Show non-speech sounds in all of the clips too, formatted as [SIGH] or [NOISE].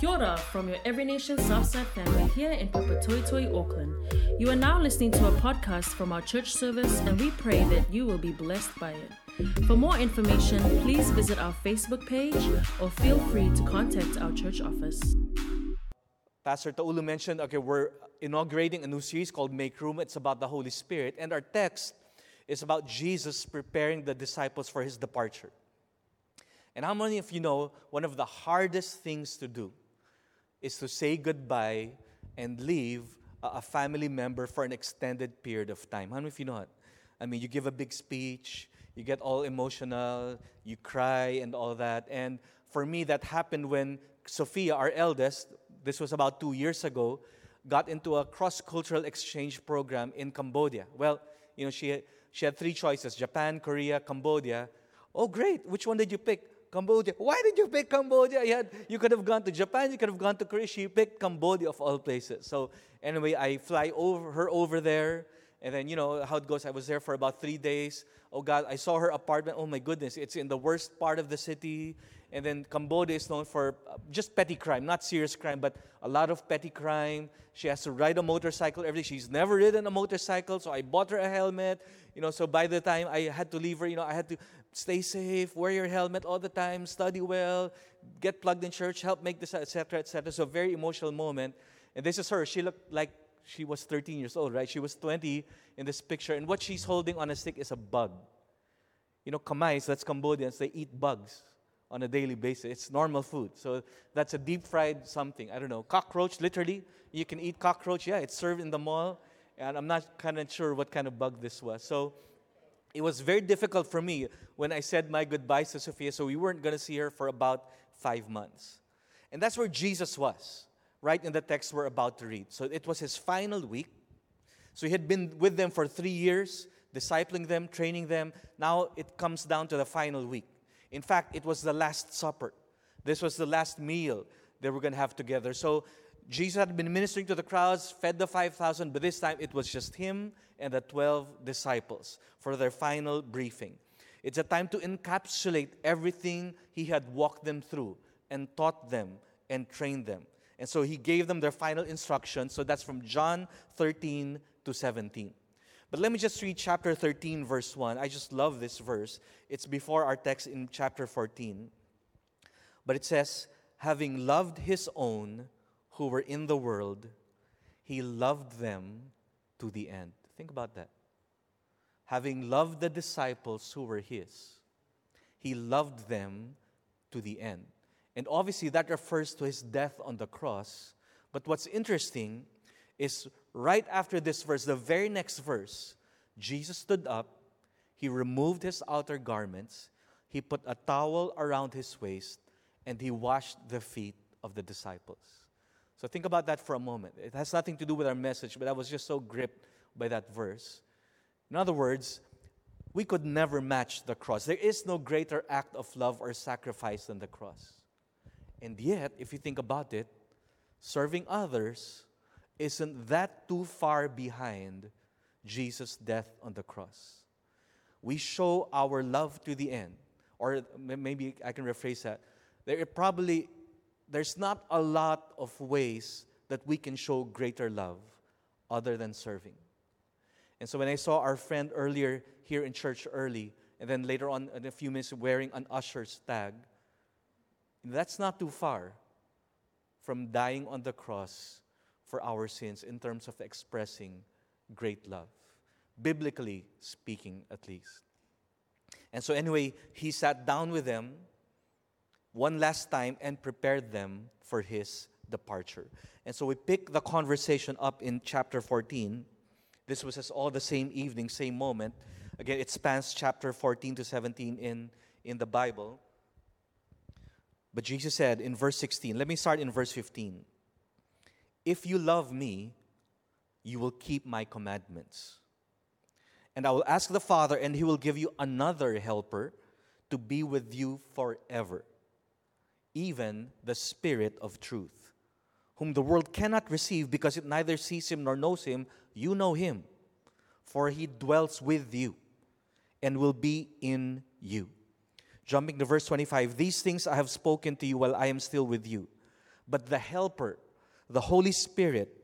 Kia ora from your Every Nation Southside family here in Papatoetoe, Auckland. You are now listening to a podcast from our church service, and we pray that you will be blessed by it. For more information, please visit our Facebook page or feel free to contact our church office. Pastor Taulu mentioned, okay, we're inaugurating a new series called Make Room. It's about the Holy Spirit. And our text is about Jesus preparing the disciples for his departure. And how many of you know one of the hardest things to do is to say goodbye and leave a family member for an extended period of time? How many of you know that? I mean, you give a big speech, you get all emotional, you cry, and all that. And for me, that happened when Sophia, our eldest, this was about two years ago, got into a cross cultural exchange program in Cambodia. Well, you know, she, she had three choices Japan, Korea, Cambodia. Oh, great. Which one did you pick? Cambodia. Why did you pick Cambodia? You, had, you could have gone to Japan, you could have gone to Korea. She picked Cambodia of all places. So, anyway, I fly over her over there. And then, you know, how it goes. I was there for about three days. Oh, God, I saw her apartment. Oh, my goodness. It's in the worst part of the city. And then Cambodia is known for uh, just petty crime, not serious crime, but a lot of petty crime. She has to ride a motorcycle every day. She's never ridden a motorcycle, so I bought her a helmet. You know, so by the time I had to leave her, you know, I had to stay safe, wear your helmet all the time, study well, get plugged in church, help make this, etc., etc. So very emotional moment. And this is her. She looked like she was 13 years old, right? She was 20 in this picture, and what she's holding on a stick is a bug. You know, Khmers, that's Cambodians, they eat bugs on a daily basis. It's normal food. So that's a deep fried something. I don't know. Cockroach, literally. You can eat cockroach. Yeah, it's served in the mall. And I'm not kind of sure what kind of bug this was. So it was very difficult for me when I said my goodbyes to Sophia. So we weren't going to see her for about five months. And that's where Jesus was, right in the text we're about to read. So it was his final week. So he had been with them for three years, discipling them, training them. Now it comes down to the final week. In fact, it was the Last Supper. This was the last meal they were going to have together. So Jesus had been ministering to the crowds, fed the 5,000, but this time it was just him and the 12 disciples for their final briefing. It's a time to encapsulate everything he had walked them through and taught them and trained them. And so he gave them their final instructions. So that's from John 13 to 17. But let me just read chapter 13, verse 1. I just love this verse. It's before our text in chapter 14. But it says, Having loved his own who were in the world, he loved them to the end. Think about that. Having loved the disciples who were his, he loved them to the end. And obviously, that refers to his death on the cross. But what's interesting is right after this verse, the very next verse, Jesus stood up, he removed his outer garments, he put a towel around his waist, and he washed the feet of the disciples. So think about that for a moment. It has nothing to do with our message, but I was just so gripped by that verse. In other words, we could never match the cross. There is no greater act of love or sacrifice than the cross. And yet, if you think about it, serving others isn't that too far behind Jesus' death on the cross? We show our love to the end. Or maybe I can rephrase that. There probably there's not a lot of ways that we can show greater love other than serving. And so when I saw our friend earlier here in church early, and then later on in a few minutes wearing an usher's tag, that's not too far from dying on the cross for our sins in terms of expressing great love, biblically speaking, at least. And so, anyway, he sat down with them one last time and prepared them for his departure. And so we pick the conversation up in chapter 14. This was all the same evening, same moment. Again, it spans chapter 14 to 17 in, in the Bible. But Jesus said in verse 16, let me start in verse 15. If you love me, you will keep my commandments. And I will ask the Father, and he will give you another helper to be with you forever, even the Spirit of truth, whom the world cannot receive because it neither sees him nor knows him. You know him, for he dwells with you and will be in you. Jumping to verse 25, these things I have spoken to you while I am still with you But the Helper, the Holy Spirit,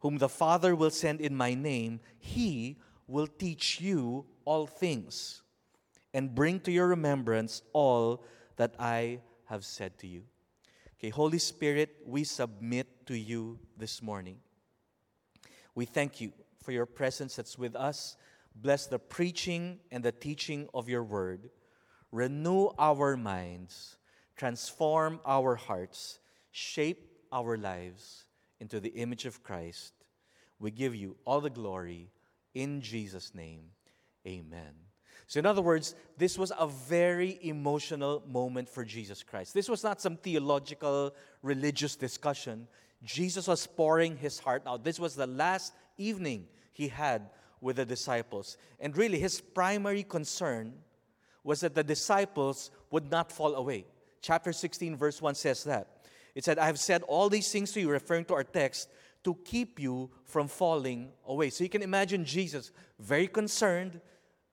whom the Father will send in my name, he will teach you all things and bring to your remembrance all that I have said to you. Okay, Holy Spirit, we submit to you this morning. We thank you for your presence that's with us. Bless the preaching and the teaching of your word. Renew our minds, transform our hearts, shape our lives into the image of Christ. We give you all the glory in Jesus' name. Amen. So, in other words, this was a very emotional moment for Jesus Christ. This was not some theological, religious discussion. Jesus was pouring his heart out. This was the last evening he had with the disciples. And really, his primary concern was that the disciples would not fall away. Chapter 16, verse 1 says that. It said, I have said all these things to you, referring to our text, to keep you from falling away. So you can imagine Jesus very concerned,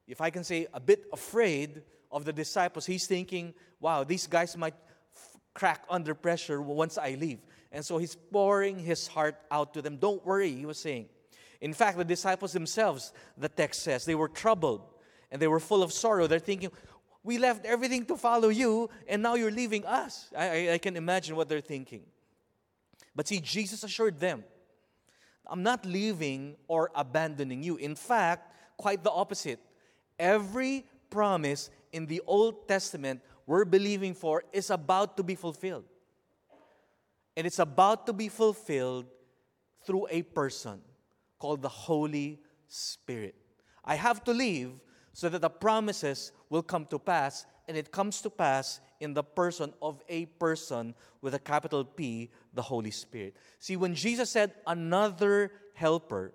if I can say a bit afraid of the disciples. He's thinking, wow, these guys might f- crack under pressure once I leave. And so he's pouring his heart out to them. Don't worry, he was saying. In fact, the disciples themselves, the text says, they were troubled and they were full of sorrow. They're thinking, we left everything to follow you, and now you're leaving us. I, I, I can imagine what they're thinking. But see, Jesus assured them, I'm not leaving or abandoning you. In fact, quite the opposite. Every promise in the Old Testament we're believing for is about to be fulfilled. And it's about to be fulfilled through a person called the Holy Spirit. I have to leave so that the promises will come to pass, and it comes to pass in the person of a person with a capital P, the Holy Spirit. See, when Jesus said another helper,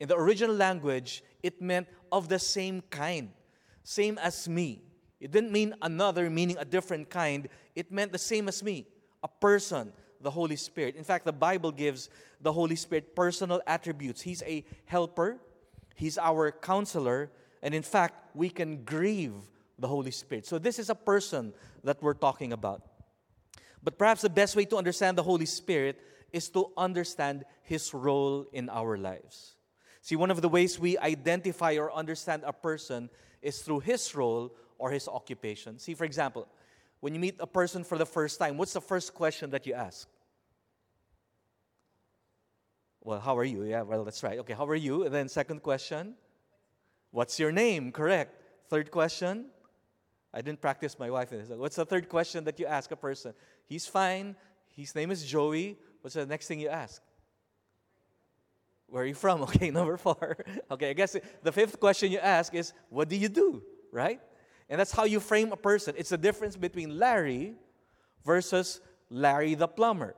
in the original language, it meant of the same kind, same as me. It didn't mean another, meaning a different kind. It meant the same as me, a person, the Holy Spirit. In fact, the Bible gives the Holy Spirit personal attributes. He's a helper, He's our counselor, and in fact, we can grieve the Holy Spirit. So, this is a person that we're talking about. But perhaps the best way to understand the Holy Spirit is to understand His role in our lives. See, one of the ways we identify or understand a person is through his role or his occupation. See, for example, when you meet a person for the first time, what's the first question that you ask? Well, how are you? Yeah, well, that's right. Okay, how are you? And then, second question, what's your name? Correct. Third question, I didn't practice my wife in this. What's the third question that you ask a person? He's fine. His name is Joey. What's the next thing you ask? Where are you from? [LAUGHS] Okay, number four. [LAUGHS] Okay, I guess the fifth question you ask is, What do you do? Right? And that's how you frame a person. It's the difference between Larry versus Larry the plumber.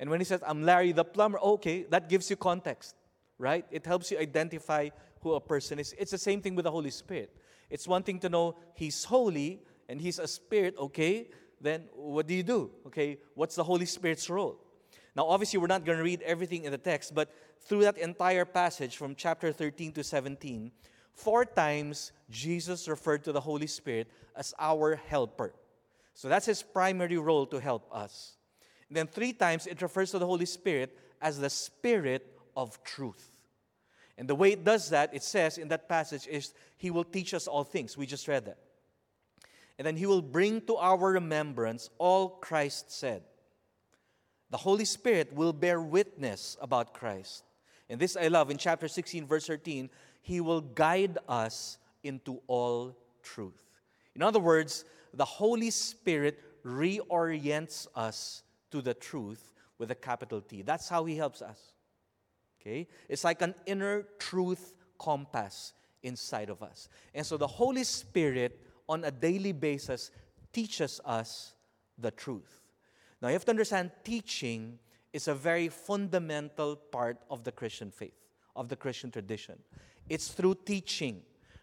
And when he says, I'm Larry the plumber, okay, that gives you context, right? It helps you identify who a person is. It's the same thing with the Holy Spirit. It's one thing to know he's holy and he's a spirit, okay? Then what do you do? Okay, what's the Holy Spirit's role? Now, obviously, we're not going to read everything in the text, but through that entire passage from chapter 13 to 17, four times Jesus referred to the Holy Spirit as our helper. So that's his primary role to help us. And then three times it refers to the Holy Spirit as the Spirit of truth. And the way it does that, it says in that passage, is He will teach us all things. We just read that. And then He will bring to our remembrance all Christ said. The Holy Spirit will bear witness about Christ. And this I love in chapter 16, verse 13. He will guide us into all truth. In other words, the Holy Spirit reorients us to the truth with a capital T. That's how He helps us. Okay? It's like an inner truth compass inside of us. And so the Holy Spirit, on a daily basis, teaches us the truth. Now, you have to understand teaching is a very fundamental part of the Christian faith, of the Christian tradition. It's through teaching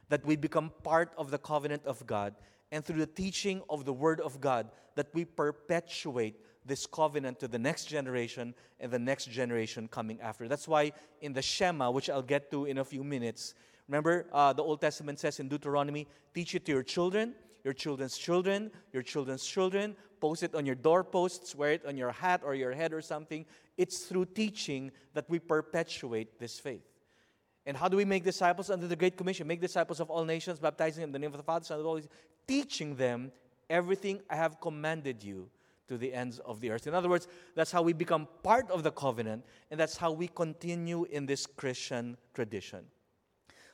that we become part of the covenant of God, and through the teaching of the Word of God that we perpetuate this covenant to the next generation and the next generation coming after. That's why in the Shema, which I'll get to in a few minutes, remember uh, the Old Testament says in Deuteronomy, teach it to your children, your children's children, your children's children, post it on your doorposts, wear it on your hat or your head or something. It's through teaching that we perpetuate this faith. And how do we make disciples under the Great Commission? Make disciples of all nations, baptizing them in the name of the Father, Son, and the Holy Spirit, teaching them everything I have commanded you to the ends of the earth. In other words, that's how we become part of the covenant, and that's how we continue in this Christian tradition.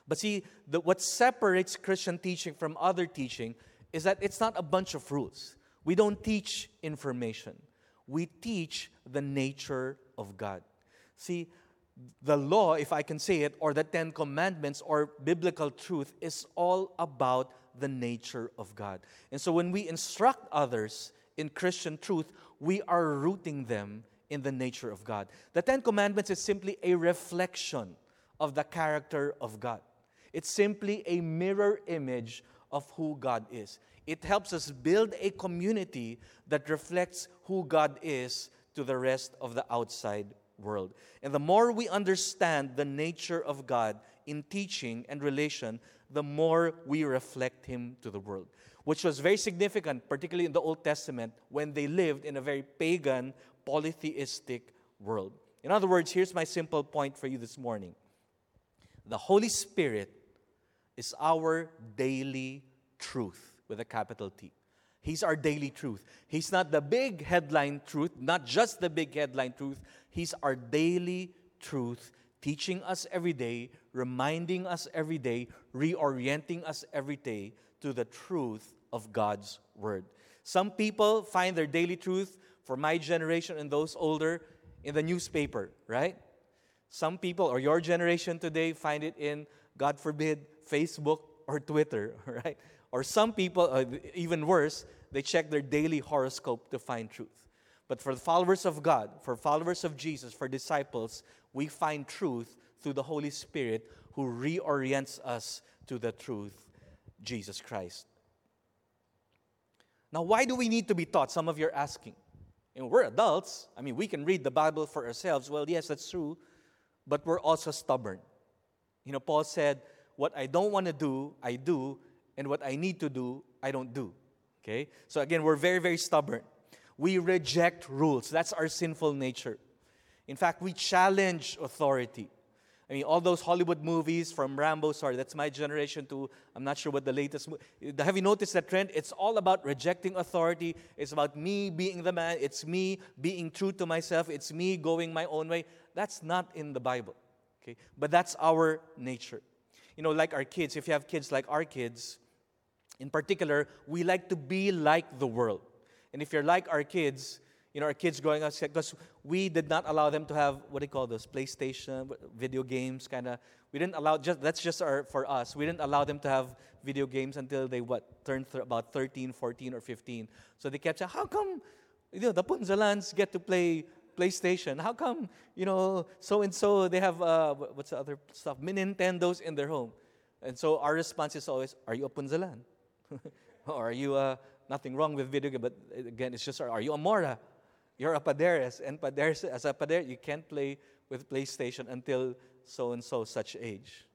But see, the, what separates Christian teaching from other teaching is that it's not a bunch of rules. We don't teach information, we teach the nature of God. See, the law, if I can say it, or the Ten Commandments or biblical truth is all about the nature of God. And so when we instruct others in Christian truth, we are rooting them in the nature of God. The Ten Commandments is simply a reflection of the character of God, it's simply a mirror image of who God is. It helps us build a community that reflects who God is to the rest of the outside world. And the more we understand the nature of God in teaching and relation, the more we reflect Him to the world. Which was very significant, particularly in the Old Testament, when they lived in a very pagan, polytheistic world. In other words, here's my simple point for you this morning the Holy Spirit is our daily truth with a capital T. He's our daily truth. He's not the big headline truth, not just the big headline truth. He's our daily truth, teaching us every day, reminding us every day, reorienting us every day to the truth of God's Word. Some people find their daily truth, for my generation and those older, in the newspaper, right? Some people, or your generation today, find it in, God forbid, Facebook or Twitter, [LAUGHS] right? Or some people, uh, even worse, they check their daily horoscope to find truth. But for the followers of God, for followers of Jesus, for disciples, we find truth through the Holy Spirit who reorients us to the truth, Jesus Christ. Now, why do we need to be taught? Some of you are asking. And we're adults. I mean, we can read the Bible for ourselves. Well, yes, that's true. But we're also stubborn. You know, Paul said, What I don't want to do, I do, and what I need to do, I don't do. Okay? So again, we're very, very stubborn. We reject rules. That's our sinful nature. In fact, we challenge authority. I mean, all those Hollywood movies from Rambo, sorry, that's my generation too. I'm not sure what the latest. Have you noticed that trend? It's all about rejecting authority. It's about me being the man. It's me being true to myself. It's me going my own way. That's not in the Bible. Okay? But that's our nature. You know, like our kids, if you have kids like our kids, in particular, we like to be like the world. And if you're like our kids, you know, our kids growing up, because we did not allow them to have what do you call those PlayStation, video games, kind of. We didn't allow just that's just our, for us. We didn't allow them to have video games until they what turned th- about 13, 14, or 15. So they kept saying, "How come, you know, the Punzalans get to play PlayStation? How come, you know, so and so they have uh, what's the other stuff, Nintendos in their home?" And so our response is always, "Are you a Punzalan?" [LAUGHS] or are you uh, nothing wrong with video game? But again, it's just are you a Mora? You're a Paderes, and Paderes as a Pader, you can't play with PlayStation until so and so such age.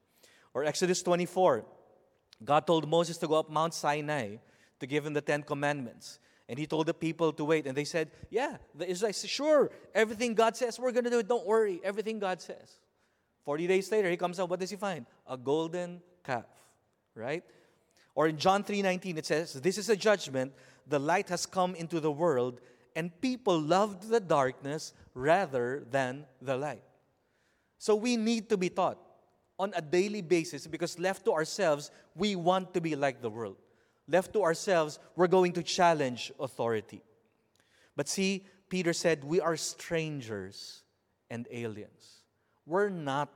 Or Exodus 24, God told Moses to go up Mount Sinai to give him the Ten Commandments. And he told the people to wait. And they said, Yeah, the Israelites said, Sure, everything God says, we're going to do it. Don't worry, everything God says. 40 days later, he comes out. What does he find? A golden calf, right? Or in John 3:19 it says, "This is a judgment, the light has come into the world, and people loved the darkness rather than the light." So we need to be taught on a daily basis because left to ourselves, we want to be like the world. Left to ourselves, we're going to challenge authority. But see, Peter said, We are strangers and aliens. We're not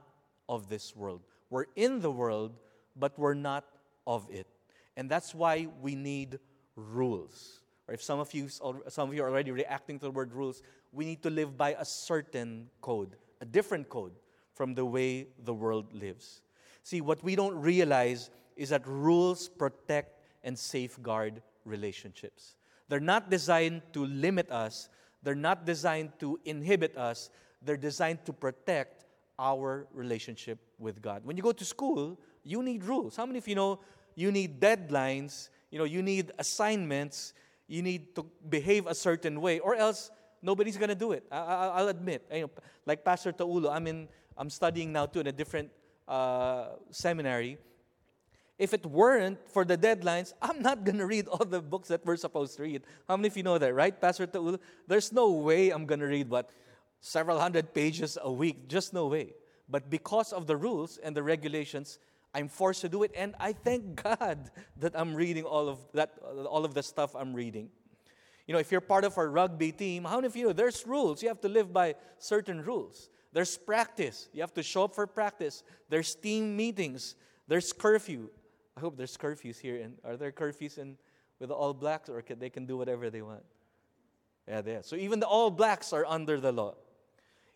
of this world. We're in the world, but we're not of it. And that's why we need rules. Or if some of you some of you are already reacting to the word rules, we need to live by a certain code, a different code from the way the world lives. See, what we don't realize is that rules protect and safeguard relationships. They're not designed to limit us, they're not designed to inhibit us, they're designed to protect our relationship with God. When you go to school, you need rules. How many of you know you need deadlines you know, you need assignments, you need to behave a certain way, or else nobody's going to do it. I, will admit. You know, like Pastor Taulo, I'm, in, I'm studying now too in a different uh, seminary. If it weren't for the deadlines, [LAUGHS] I'm not going to read all the books that we're supposed to read. How many of you know that, right, Pastor Taulo? There's no way I'm going to read what? Several hundred pages a week. Just no way. But because of the rules and the regulations, I'm forced to do it, and I thank [LAUGHS] God that I'm reading all of that, all of the stuff I'm reading. You know, if you're part of our rugby team, how many of you know there's rules? You have to live by certain rules. There's practice. You have to show up for practice. There's team meetings. There's curfew. I hope there's curfews here. And are there curfews in with the All Blacks, or can, they can do whatever they want? Yeah, they are. So even the All Blacks are under the law.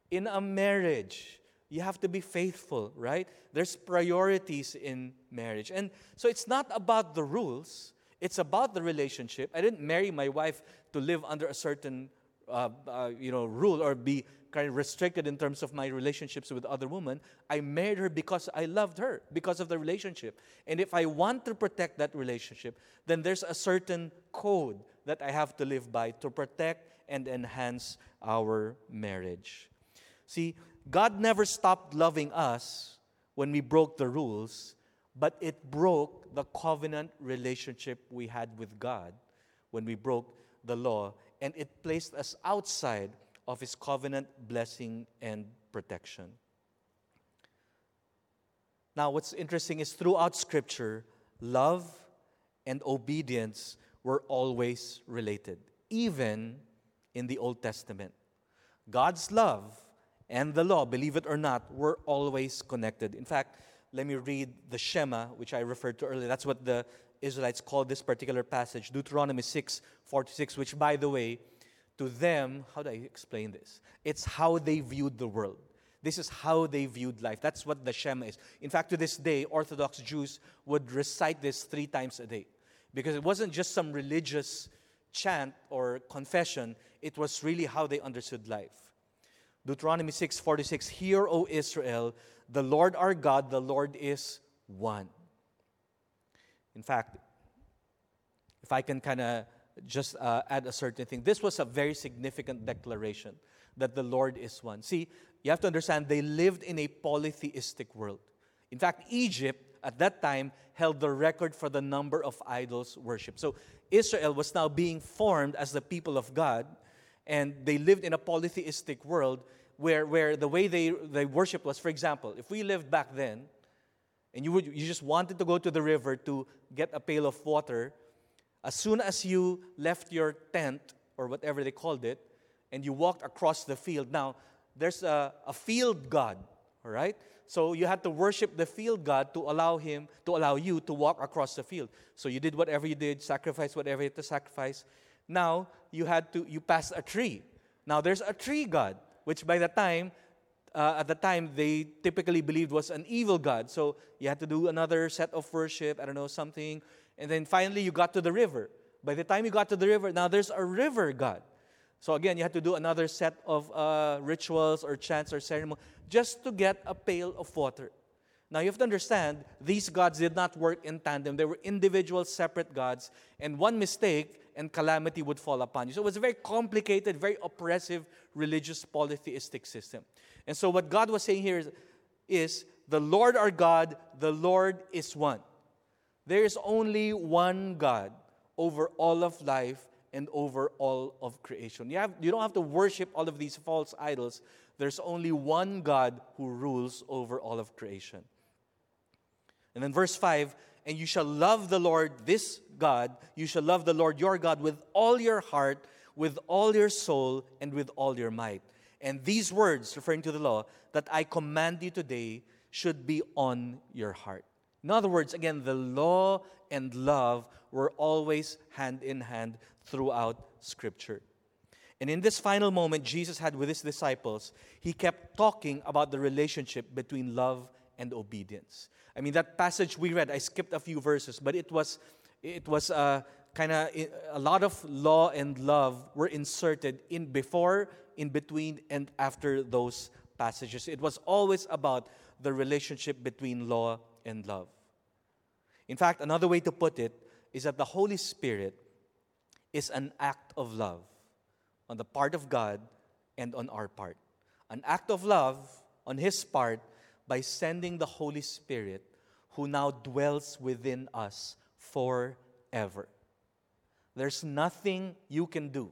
In a marriage, you have to be faithful, right? There's priorities in marriage. And so it's not about the rules, it's about the relationship. I didn't marry my wife to live under a certain uh, uh, you know, rule or be kind of restricted in terms of my relationships with other women. I married her because I loved her, because of the relationship. And if I want to protect that relationship, then there's a certain code that I have to live by to protect and enhance our marriage. See, God never stopped loving us when we broke the rules, but it broke the covenant relationship we had with God when we broke the law, and it placed us outside of His covenant blessing and protection. Now, what's interesting is throughout Scripture, love and obedience were always related, even in the Old Testament. God's love and the law, believe it or not, were always connected. In fact, let me read the Shema, which I referred to earlier. That's what the Israelites called this particular passage, Deuteronomy 6 46, which, by the way, to them, how do I explain this? It's how they viewed the world. This is how they viewed life. That's what the Shema is. In fact, to this day, Orthodox Jews would recite this three times a day because it wasn't just some religious chant or confession, it was really how they understood life. Deuteronomy 6:46 Hear, O Israel, the Lord our God, the Lord is one. In fact, if I can kind of just uh, add a certain thing, this was a very significant declaration that the Lord is one. See, you have to understand they lived in a polytheistic world. In fact, Egypt at that time held the record for the number of idols worshipped. So Israel was now being formed as the people of God and they lived in a polytheistic world where, where the way they, they worship was, for example, if we lived back then, and you, would, you just wanted to go to the river to get a pail of water, as soon as you left your tent, or whatever they called it, and you walked across the field, now there's a, a field god, all right? So you had to worship the field god to allow him, to allow you to walk across the field. So you did whatever you did, sacrifice whatever you had to sacrifice. Now you had to, you passed a tree. Now there's a tree god which by the time, uh, at the time, they typically believed was an evil god. So you had to do another set of worship, I don't know, something. And then finally, you got to the river. By the time you got to the river, now there's a river god. So again, you had to do another set of uh, rituals or chants or ceremony just to get a pail of water. Now you have to understand, these gods did not work in tandem. They were individual, separate gods. And one mistake, and calamity would fall upon you. So it was a very complicated, very oppressive religious polytheistic system. And so what God was saying here is, is the Lord our God, the Lord is one. There is only one God over all of life and over all of creation. You, have, you don't have to worship all of these false idols. There's only one God who rules over all of creation. And then verse 5 and you shall love the Lord, this God, you shall love the Lord your God with all your heart, with all your soul, and with all your might. And these words, referring to the law, that I command you today, should be on your heart. In other words, again, the law and love were always hand in hand throughout Scripture. And in this final moment Jesus had with his disciples, he kept talking about the relationship between love and obedience. I mean, that passage we read, I skipped a few verses, but it was, it was uh, kind of a lot of law and love were inserted in before, in between, and after those passages. It was always about the relationship between law and love. In fact, another way to put it is that the Holy Spirit is an act of love on the part of God and on our part. An act of love on His part by sending the Holy Spirit who now dwells within us forever. There's nothing you can do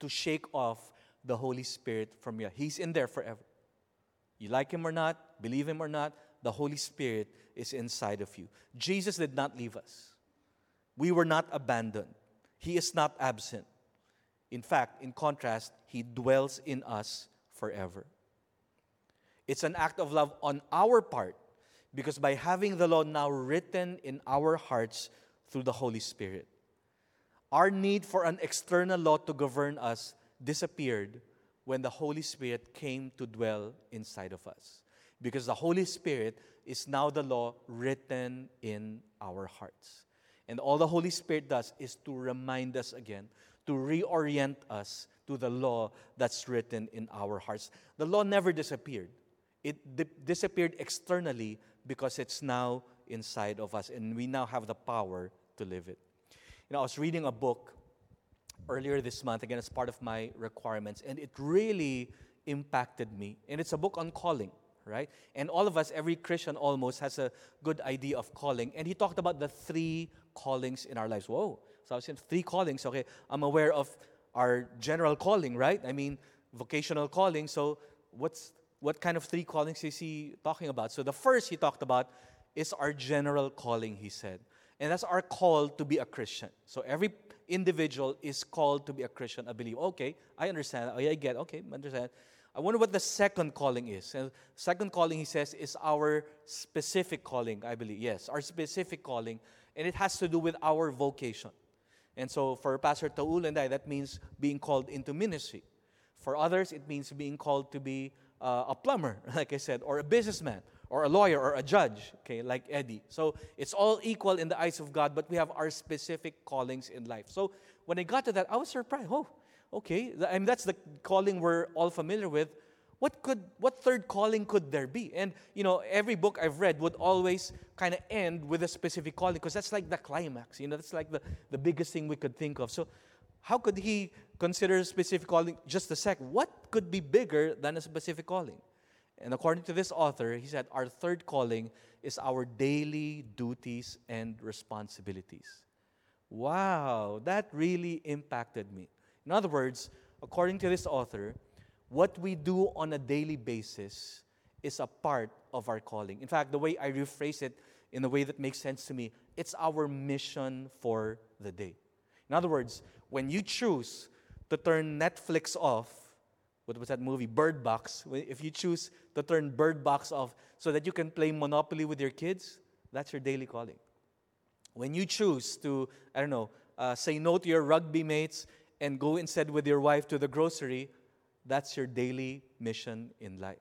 to shake off the Holy Spirit from you. He's in there forever. You like Him or not, believe Him or not, the Holy Spirit is inside of you. Jesus did not leave us. We were not abandoned. He is not absent. In fact, in contrast, He dwells in us forever. It's an act of love on our part because by having the law now written in our hearts through the Holy Spirit, our need for an external law to govern us disappeared when the Holy Spirit came to dwell inside of us. Because the Holy Spirit is now the law written in our hearts. And all the Holy Spirit does is to remind us again, to reorient us to the law that's written in our hearts. The law never disappeared, it di- disappeared externally because it's now inside of us, and we now have the power to live it. You know, I was reading a book earlier this month, again, as part of my requirements, and it really impacted me. And it's a book on calling right? And all of us, every Christian almost, has a good idea of calling. And he talked about the three callings in our lives. Whoa. So I was saying three callings. Okay, I'm aware of our general calling, right? I mean, vocational calling. So what's what kind of three callings is he talking about? So the first he talked about is our general calling, he said. And that's our call to be a Christian. So every individual is called to be a Christian, I believe. Okay, I understand. I get. Okay, understand. I wonder what the second calling is. And second calling, he says, is our specific calling, I believe. Yes, our specific calling. And it has to do with our vocation. And so for Pastor Taul and I, that means being called into ministry. For others, it means being called to be uh, a plumber, [LAUGHS] like I said, or a businessman, or a lawyer, or a judge, okay, like Eddie. So it's all equal in the eyes of God, but we have our specific callings in life. So when I got to that, I was surprised. Oh, Okay, I mean, that's the calling we're all familiar with. What could, what third calling could there be? And you know, every book I've read would always kind of end with a specific calling because that's like the climax. You know, that's like the, the biggest thing we could think of. So, how could he consider specific calling just a sec? What could be bigger than a specific calling? And according to this author, he said our third calling is our daily duties and responsibilities. Wow, that really impacted me. In other words, according to this author, what we do on a daily basis is a part of our calling. In fact, the way I rephrase it in a way that makes sense to me, it's our mission for the day. In other words, when you choose to turn Netflix off, what was that movie? Bird Box. If you choose to turn Bird Box off so that you can play Monopoly with your kids, that's your daily calling. When you choose to, I don't know, uh, say no to your rugby mates and go instead with your wife to the grocery, that's your daily mission in life.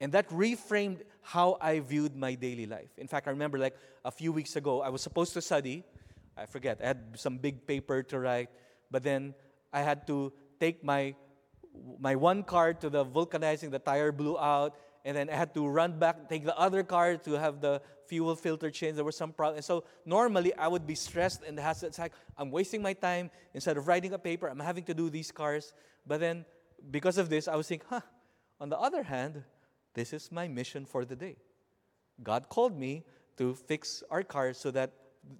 And that reframed how I viewed my daily life. In fact, I remember like a few weeks ago, I was supposed to study. I forget, I had some big paper to write, but then I had to take my my one car to the vulcanizing, the tire blew out, and then I had to run back, take the other car to have the fuel filter change. There were some problems. so normally I would be stressed and has it's like I'm wasting my time instead of writing a paper. I'm having to do these cars. But then because of this, I was thinking, huh. On the other hand, this is my mission for the day. God called me to fix our cars so that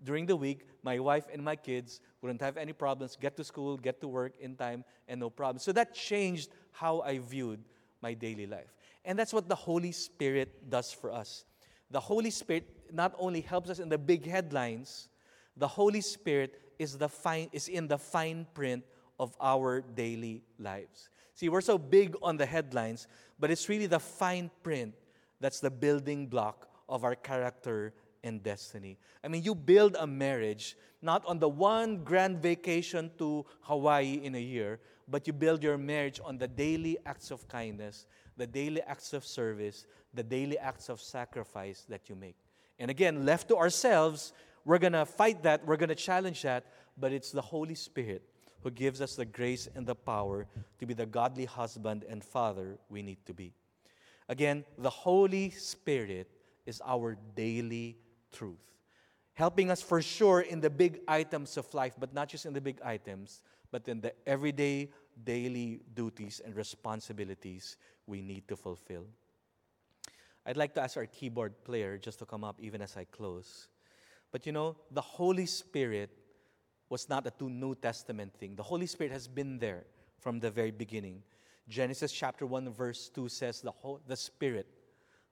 during the week, my wife and my kids wouldn't have any problems, get to school, get to work in time, and no problem. So that changed how I viewed my daily life. And that's what the Holy Spirit does for us the Holy Spirit not only helps us in the big headlines, the Holy Spirit is, the fine, is in the fine print of our daily lives. See, we're so big on the headlines, but it's really the fine print that's the building block of our character and destiny. I mean, you build a marriage not on the one grand vacation to Hawaii in a year, but you build your marriage on the daily acts of kindness, the daily acts of service, the daily acts of sacrifice that you make. And again, left to ourselves, we're going to fight that, we're going to challenge that, but it's the Holy Spirit who gives us the grace and the power to be the godly husband and father we need to be. Again, the Holy Spirit is our daily truth. helping us for sure in the big items of life, but not just in the big items, but in the everyday, daily duties and responsibilities we need to fulfill. I'd like to ask our keyboard player just to come up even as I close. But you know, the Holy Spirit was not a New Testament thing. The Holy Spirit has been there from the very beginning. Genesis chapter 1, verse 2 says the, the Spirit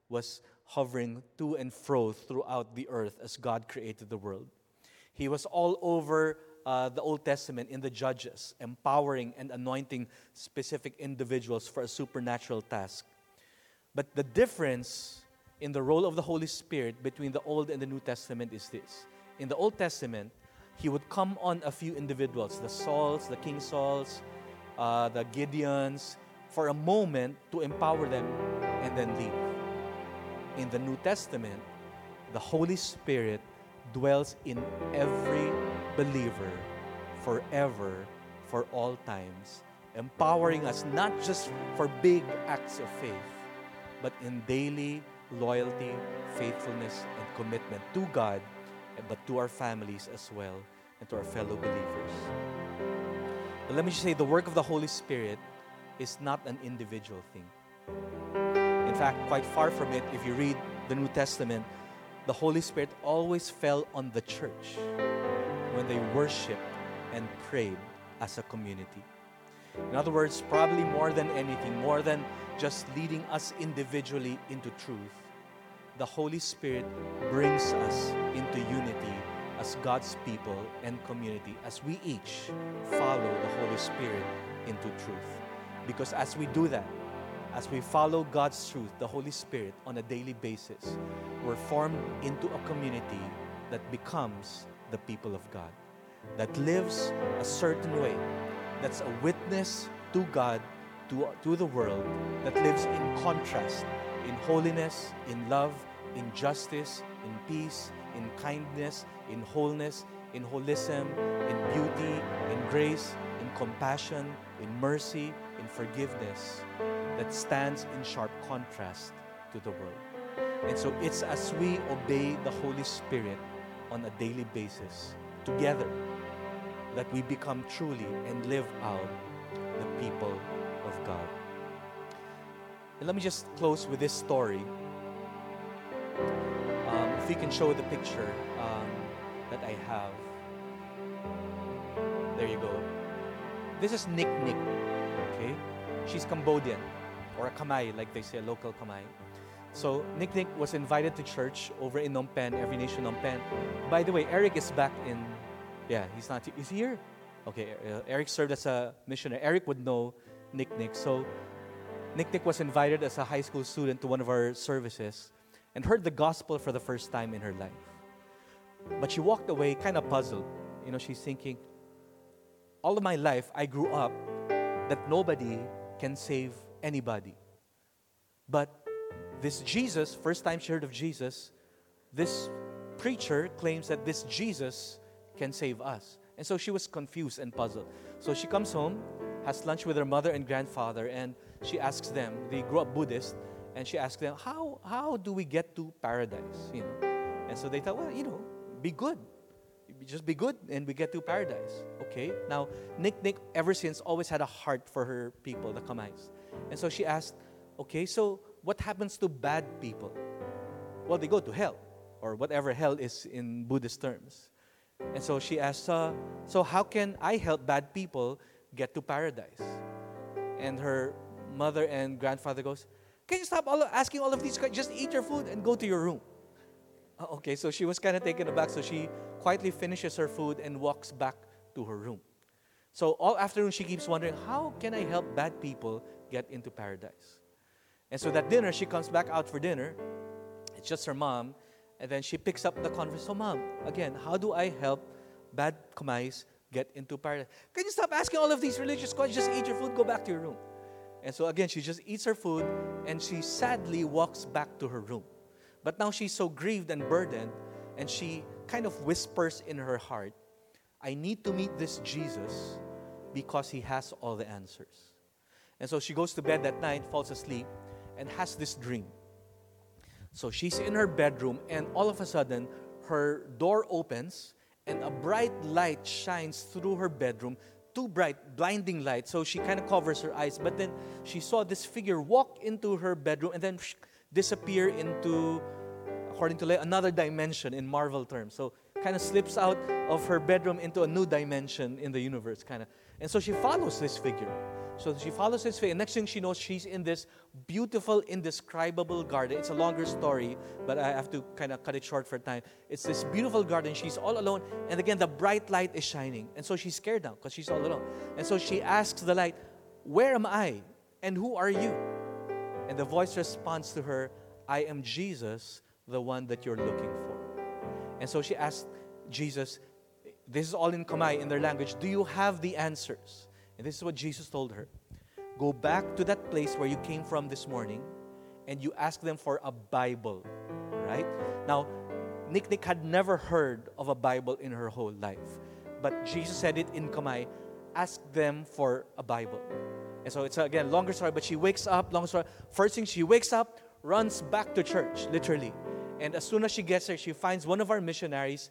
was hovering to and fro throughout the earth as God created the world. He was all over uh, the Old Testament in the Judges, empowering and anointing specific individuals for a supernatural task. But the difference in the role of the Holy Spirit between the Old and the New Testament is this. In the Old Testament, he would come on a few individuals, the Sauls, the King Sauls, uh, the Gideons, for a moment to empower them and then leave. In the New Testament, the Holy Spirit dwells in every believer forever, for all times, empowering us not just for big acts of faith, but in daily loyalty, faithfulness, and commitment to God, but to our families as well, and to our fellow believers. But let me just say the work of the Holy Spirit is not an individual thing. In fact, quite far from it, if you read the New Testament, the Holy Spirit always fell on the church when they worshiped and prayed as a community. In other words, probably more than anything, more than just leading us individually into truth, the Holy Spirit brings us into unity as God's people and community as we each follow the Holy Spirit into truth. Because as we do that, as we follow God's truth, the Holy Spirit, on a daily basis, we're formed into a community that becomes the people of God, that lives a certain way, that's a witness to God to, to the world that lives in contrast, in holiness, in love, in justice, in peace, in kindness, in wholeness, in holism, in beauty, in grace, in compassion, in mercy, in forgiveness that stands in sharp contrast to the world. And so it's as we obey the Holy Spirit on a daily basis together that we become truly and live out the people of God. And let me just close with this story. Um, if you can show the picture um, that I have. There you go. This is Nick Nick. Okay? She's Cambodian, or a Khmer, like they say, a local Khmer. So Nick Nick was invited to church over in Phnom Penh, Every Nation Phnom Penh. By the way, Eric is back in, yeah, he's not, is he here? Okay, uh, Eric served as a missionary. Eric would know Nick Nick. So Nick Nick was invited as a high school student to one of our services and heard the gospel for the first time in her life. But she walked away kind of puzzled. You know, she's thinking, all of my life I grew up that nobody can save anybody. But this Jesus, first time she heard of Jesus, this preacher claims that this Jesus can save us. And so she was confused and puzzled. So she comes home has lunch with her mother and grandfather, and she asks them, they grew up Buddhist, and she asks them, how, how do we get to paradise? You know? And so they thought, well, you know, be good. Just be good and we get to paradise. Okay? Now, Nick Nick, ever since, always had a heart for her people, the Khmers. And so she asked, okay, so what happens to bad people? Well, they go to hell, or whatever hell is in Buddhist terms. And so she asked, uh, so how can I help bad people get to paradise. And her mother and grandfather goes, Can you stop all asking all of these questions? Just eat your food and go to your room. Uh, okay, so she was kind of taken aback, so she quietly finishes her food and walks back to her room. So all afternoon she keeps wondering, how can I help bad people get into paradise? And so that dinner, she comes back out for dinner. It's just her mom. And then she picks up the conversation. So, mom, again, how do I help bad Khmers get into paradise. Can you stop asking all of these religious questions? Just eat your food, go back to your room. And so again, she just eats her food and she sadly walks back to her room. But now she's so grieved and burdened, and she kind of whispers in her heart, I need to meet this Jesus because he has all the answers. And so she goes to bed that night, falls asleep, and has this dream. So she's in her bedroom, and all of a sudden, her door opens and a bright light shines through her bedroom too bright, blinding light. So she kind of covers her eyes. But then she saw this figure walk into her bedroom and then disappear into, according to Leah, another dimension in Marvel terms. So kind of slips out of her bedroom into a new dimension in the universe, kind of. And so she follows this figure. So she follows his fate. And next thing she knows, she's in this beautiful, indescribable garden. It's a longer story, but I have to kind of cut it short for time. It's this beautiful garden. She's all alone. And again, the bright light is shining. And so she's scared now because she's all alone. And so she asks the light, Where am I? And who are you? And the voice responds to her, I am Jesus, the one that you're looking for. And so she asked Jesus, this is all in Khmer, in their language, do you have the answers? And this is what Jesus told her Go back to that place where you came from this morning and you ask them for a Bible, right? Now, Nick Nick had never heard of a Bible in her whole life. But Jesus said it in Khmer ask them for a Bible. And so it's again longer story, but she wakes up, long story. First thing she wakes up, runs back to church, literally. And as soon as she gets there, she finds one of our missionaries.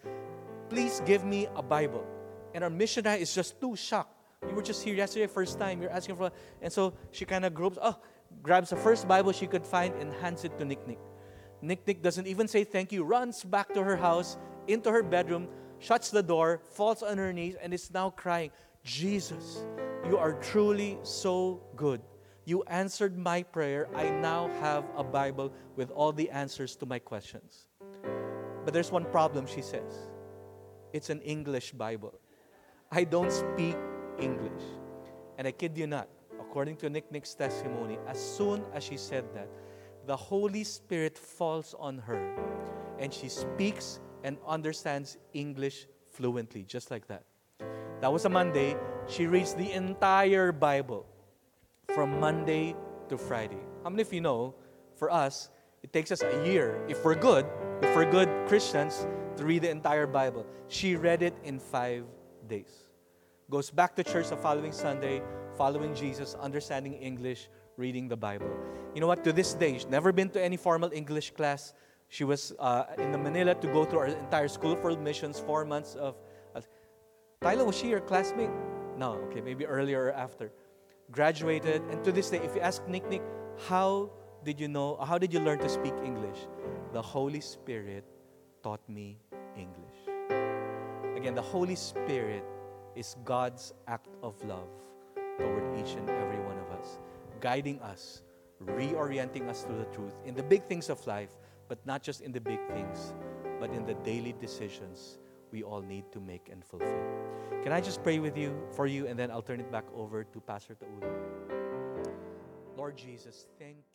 Please give me a Bible. And our missionary is just too shocked you were just here yesterday, first time. You're asking for, and so she kind of groups, oh, grabs the first Bible she could find and hands it to Nick Nick. Nick Nick doesn't even say thank you, runs back to her house, into her bedroom, shuts the door, falls on her knees, and is now crying, Jesus, you are truly so good. You answered my prayer. I now have a Bible with all the answers to my questions. But there's one problem, she says. It's an English Bible. I don't speak English. And I kid you not, according to Nick Nick's testimony, as soon as she said that, the Holy Spirit falls on her and she speaks and understands English fluently, just like that. That was a Monday. She reads the entire Bible from Monday to Friday. How many of you know, for us, it takes us a year, if we're good, if we're good Christians, to read the entire Bible. She read it in five days goes back to church the following Sunday, following Jesus, understanding English, reading the Bible. You know what? To this day, she's never been to any formal English class. She was uh, in the Manila to go through our entire school for missions, four months of. Uh, Tyler, was she your classmate? No, okay, maybe earlier or after. Graduated, and to this day, if you ask Nick Nick, how did you know, how did you learn to speak English? The Holy Spirit taught me English. Again, the Holy Spirit is God's act of love toward each and every one of us, guiding us, reorienting us to the truth in the big things of life, but not just in the big things, but in the daily decisions we all need to make and fulfill. Can I just pray with you for you and then I'll turn it back over to Pastor Taulu. Lord Jesus, thank.